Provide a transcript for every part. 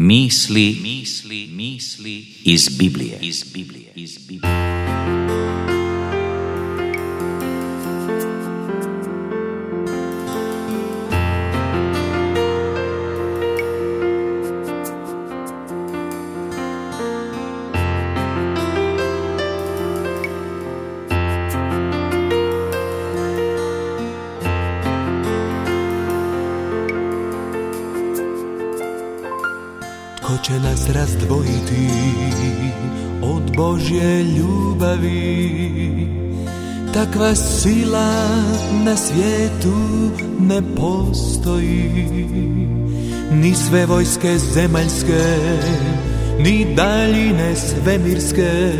Misli, misli, misli iz Biblije, iz Biblije, iz Biblije. Ko će nas razdvojiti od Božje ljubavi? Takva sila na svijetu ne postoji. Ni sve vojske zemaljske, ni daljine svemirske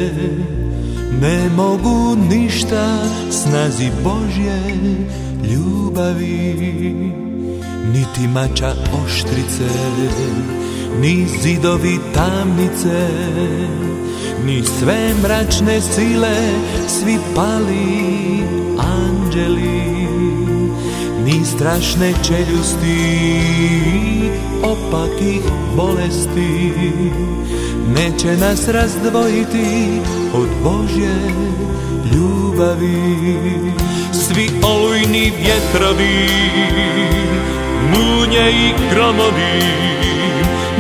Ne mogu ništa snazi Božje ljubavi. Niti mača oštrice ni zidovi tamnice, ni sve mračne sile, svi pali anđeli, ni strašne čeljusti, opakih bolesti, neće nas razdvojiti od Božje ljubavi. Svi olujni vjetrovi, munje i gromovi,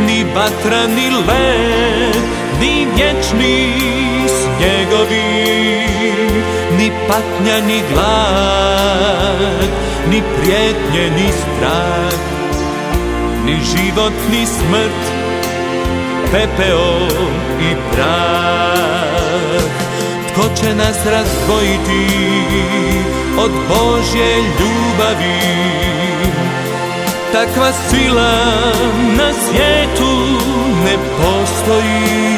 ni vatra, ni led, ni vječni snjegovi, ni patnja, ni glad, ni prijetnje, ni strah, ni život, ni smrt, pepeo i prah. Tko će nas razdvojiti od Božje ljubavi? Takva sila na svijetu ne postoji.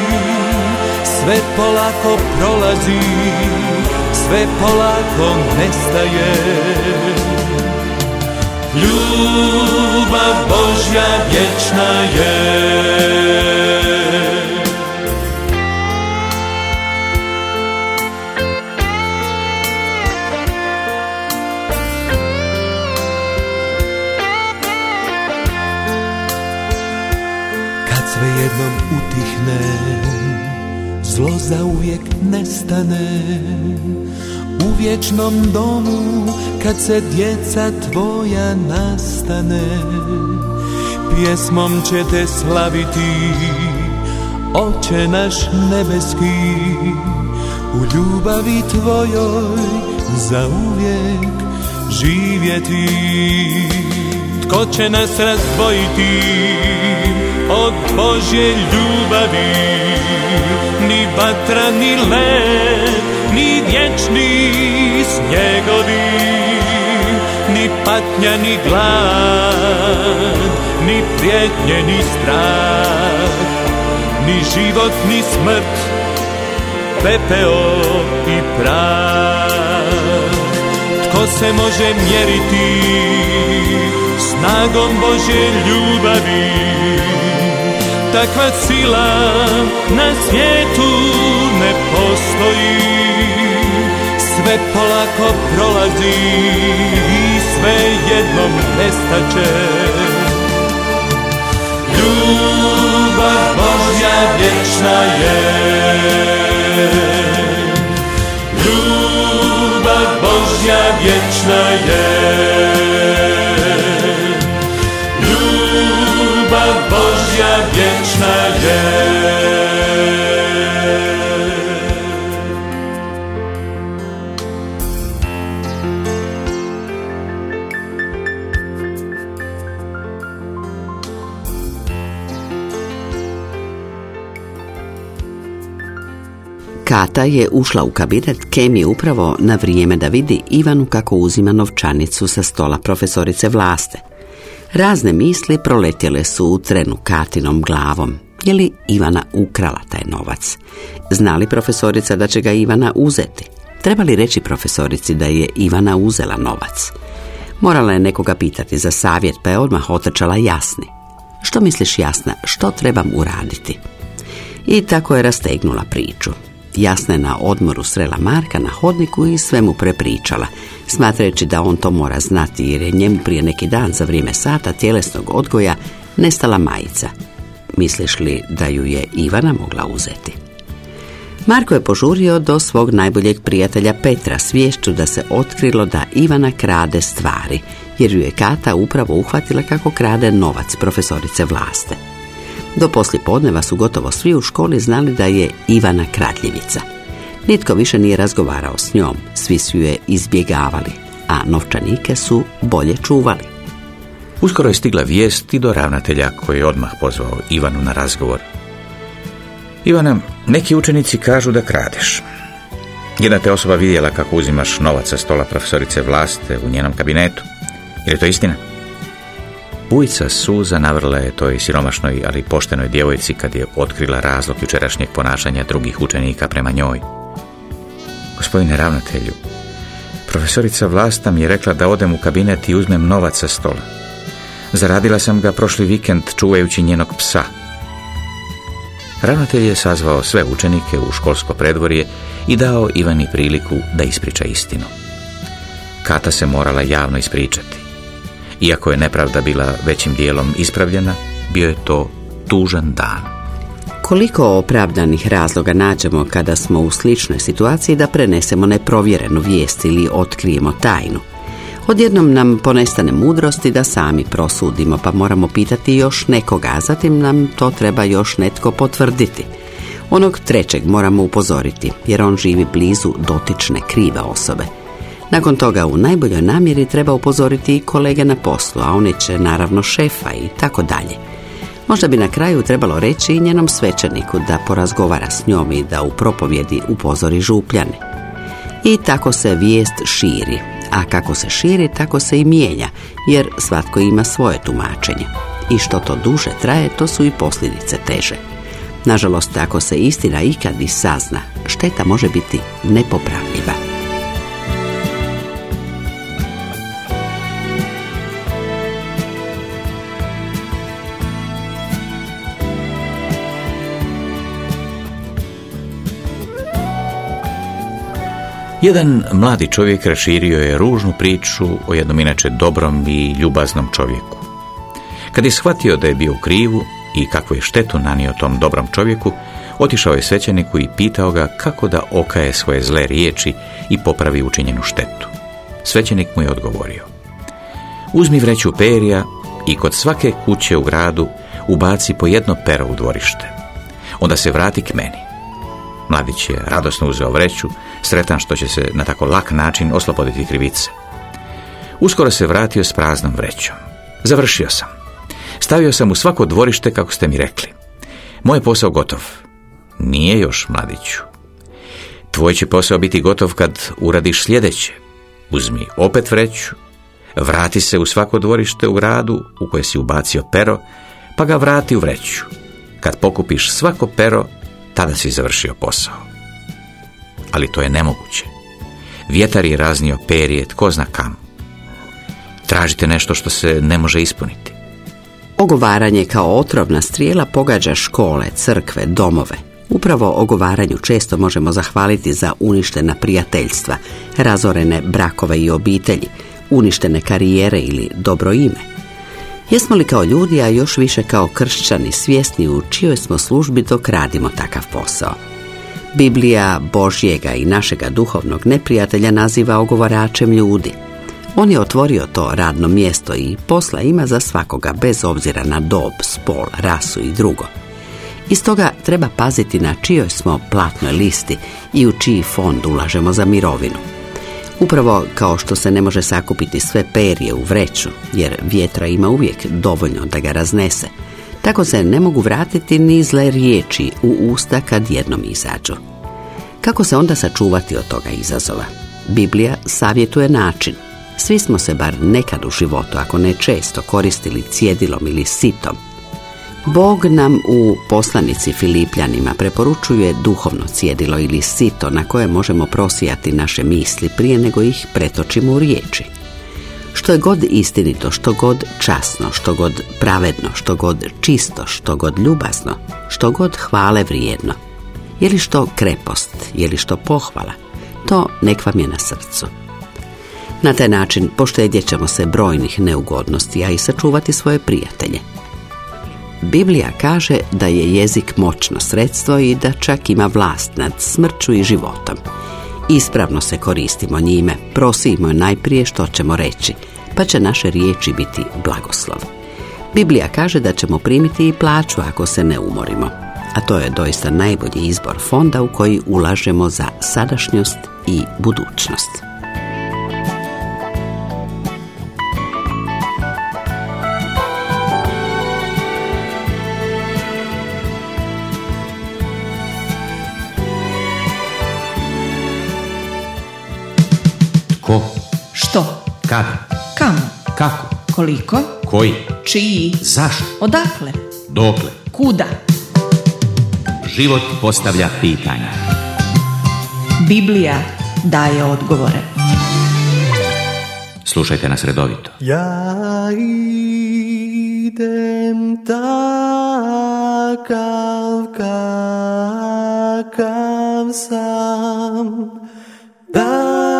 Sve polako prolazi, sve polako nestaje. Ljubav Božja vječna je Zlo zauvijek nestane. U vječnom domu Kad se djeca tvoja nastane. Pjesmom će te slaviti Oče naš nebeski. U ljubavi tvojoj Zauvijek živjeti. Tko će nas razdvojiti od Božje ljubavi. Ni vatra, ni led, ni vječni snjegovi Ni patnja, ni glad, ni prijetnje, ni strah Ni život, ni smrt, pepeo i prah. Tko se može mjeriti snagom Božje ljubavi Takva sila na svijetu ne postoji. Sve polako prolazi i sve jednom nestaće. Ljubav Božja vječna je. Ljubav Božja vječna je Božja vječna je Kata je ušla u kabinet Kemi upravo na vrijeme da vidi Ivanu kako uzima novčanicu sa stola profesorice Vlaste. Razne misli proletjele su u trenu Katinom glavom. Je li Ivana ukrala taj novac? Zna li profesorica da će ga Ivana uzeti? Treba li reći profesorici da je Ivana uzela novac? Morala je nekoga pitati za savjet, pa je odmah otrčala jasni. Što misliš jasna, što trebam uraditi? I tako je rastegnula priču. Jasna je na odmoru srela Marka na hodniku i sve mu prepričala, smatrajući da on to mora znati jer je njemu prije neki dan za vrijeme sata tjelesnog odgoja nestala majica. misliš li da ju je Ivana mogla uzeti? Marko je požurio do svog najboljeg prijatelja Petra svješću da se otkrilo da Ivana krade stvari, jer ju je Kata upravo uhvatila kako krade novac profesorice Vlaste. Do podneva su gotovo svi u školi znali da je Ivana kradljivica. Nitko više nije razgovarao s njom, svi su je izbjegavali, a novčanike su bolje čuvali. Uskoro je stigla vijest i do ravnatelja koji je odmah pozvao Ivanu na razgovor. Ivana, neki učenici kažu da kradeš. Jedna te osoba vidjela kako uzimaš novac sa stola profesorice Vlaste u njenom kabinetu. Je to istina? Bujica suza navrla je toj siromašnoj, ali poštenoj djevojci kad je otkrila razlog jučerašnjeg ponašanja drugih učenika prema njoj. Gospodine ravnatelju, profesorica Vlasta mi je rekla da odem u kabinet i uzmem novac sa stola. Zaradila sam ga prošli vikend čuvajući njenog psa. Ravnatelj je sazvao sve učenike u školsko predvorje i dao Ivani priliku da ispriča istinu. Kata se morala javno ispričati. Iako je nepravda bila većim dijelom ispravljena, bio je to tužan dan. Koliko opravdanih razloga nađemo kada smo u sličnoj situaciji da prenesemo neprovjerenu vijest ili otkrijemo tajnu? Odjednom nam ponestane mudrosti da sami prosudimo, pa moramo pitati još nekoga, a zatim nam to treba još netko potvrditi. Onog trećeg moramo upozoriti, jer on živi blizu dotične krive osobe. Nakon toga u najboljoj namjeri treba upozoriti i kolege na poslu, a oni će naravno šefa i tako dalje. Možda bi na kraju trebalo reći i njenom svećeniku da porazgovara s njom i da u propovjedi upozori župljane. I tako se vijest širi, a kako se širi, tako se i mijenja, jer svatko ima svoje tumačenje. I što to duže traje, to su i posljedice teže. Nažalost, ako se istina ikad i sazna, šteta može biti nepopravljiva. Jedan mladi čovjek raširio je ružnu priču o jednom inače dobrom i ljubaznom čovjeku. Kad je shvatio da je bio u krivu i kakvu je štetu nanio tom dobrom čovjeku, otišao je svećeniku i pitao ga kako da okaje svoje zle riječi i popravi učinjenu štetu. Svećenik mu je odgovorio. Uzmi vreću perija i kod svake kuće u gradu ubaci po jedno pero u dvorište. Onda se vrati k meni. Mladić je radosno uzeo vreću, sretan što će se na tako lak način osloboditi krivice. Uskoro se vratio s praznom vrećom. Završio sam. Stavio sam u svako dvorište kako ste mi rekli. Moj posao gotov. Nije još, mladiću. Tvoj će posao biti gotov kad uradiš sljedeće. Uzmi opet vreću, vrati se u svako dvorište u gradu u koje si ubacio pero, pa ga vrati u vreću. Kad pokupiš svako pero, tada si završio posao. Ali to je nemoguće. Vjetar je raznio perije, tko zna kam. Tražite nešto što se ne može ispuniti. Ogovaranje kao otrovna strijela pogađa škole, crkve, domove. Upravo ogovaranju često možemo zahvaliti za uništena prijateljstva, razorene brakove i obitelji, uništene karijere ili dobro ime. Jesmo li kao ljudi, a još više kao kršćani svjesni u čijoj smo službi dok radimo takav posao? Biblija Božjega i našega duhovnog neprijatelja naziva ogovaračem ljudi. On je otvorio to radno mjesto i posla ima za svakoga bez obzira na dob, spol, rasu i drugo. Iz toga treba paziti na čijoj smo platnoj listi i u čiji fond ulažemo za mirovinu. Upravo kao što se ne može sakupiti sve perje u vreću, jer vjetra ima uvijek dovoljno da ga raznese, tako se ne mogu vratiti ni zle riječi u usta kad jednom izađu. Kako se onda sačuvati od toga izazova? Biblija savjetuje način. Svi smo se bar nekad u životu, ako ne često, koristili cjedilom ili sitom, Bog nam u poslanici Filipljanima preporučuje duhovno cjedilo ili sito na koje možemo prosijati naše misli prije nego ih pretočimo u riječi. Što je god istinito, što god časno, što god pravedno, što god čisto, što god ljubazno, što god hvale vrijedno. Je li što krepost, je li što pohvala, to nek vam je na srcu. Na taj način poštedjet ćemo se brojnih neugodnosti, a i sačuvati svoje prijatelje. Biblija kaže da je jezik moćno sredstvo i da čak ima vlast nad smrću i životom. Ispravno se koristimo njime, prosimo najprije što ćemo reći, pa će naše riječi biti blagoslov. Biblija kaže da ćemo primiti i plaću ako se ne umorimo, a to je doista najbolji izbor fonda u koji ulažemo za sadašnjost i budućnost. Kada? Kamo? Kako? Koliko? Koji? Čiji? Zašto? Odakle? Dokle? Kuda? Život postavlja pitanja. Biblija daje odgovore. Slušajte nas redovito. Ja idem takav kakav sam Da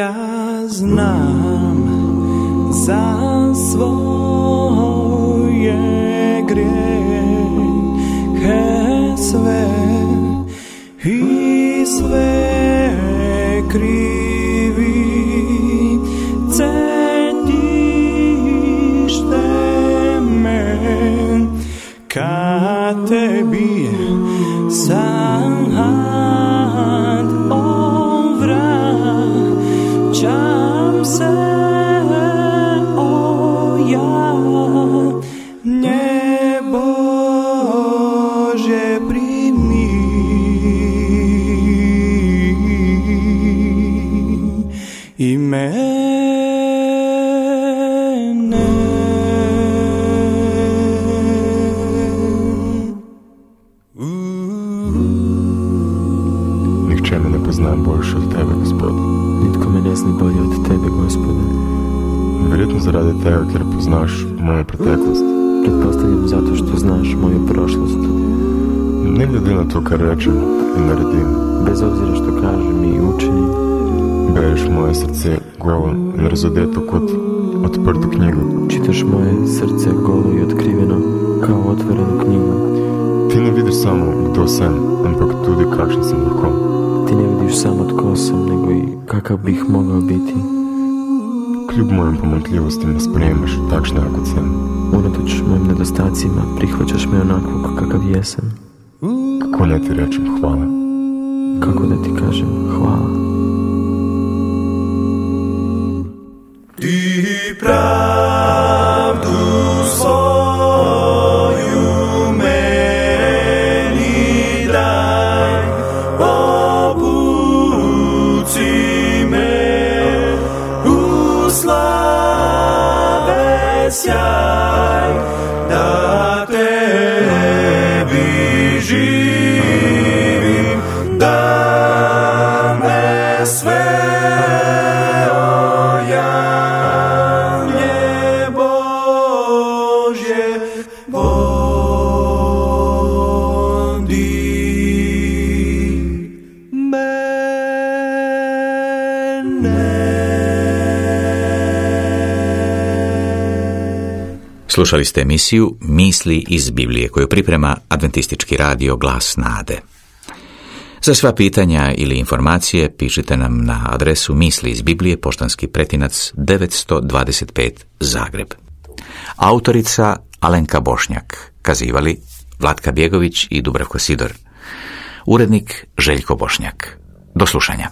ja znam za svoje grijehe sve i sve krivi poznaš moju preteklost. Pretpostavljam zato što znaš moju prošlost. Ne gledi na to kar rečem i naredim. Bez obzira što kažem i učinim, Bereš moje srce golo, nerazodeto kot otprtu knjigu. čitaš moje srce golo i otkriveno kao otvorenu knjigu. Ti ne vidiš samo kdo sem, ampak tudi kakšen sem lahko. Ti ne vidiš samo tko sam, nego i kakav bih mogao biti. Kljub mojim pomankljivostima sprejemaš takšne, kot sem. Unatoč mojim nedostacima prihvaćaš me onakvog kakav jesam. Kako ne ti rečem hvala? Kako da ti kažem hvala. Ti pravdu Slušali ste emisiju Misli iz Biblije koju priprema Adventistički radio Glas Nade. Za sva pitanja ili informacije pišite nam na adresu Misli iz Biblije, poštanski pretinac 925 Zagreb. Autorica Alenka Bošnjak, kazivali Vlatka Bjegović i Dubravko Sidor. Urednik Željko Bošnjak. Do slušanja.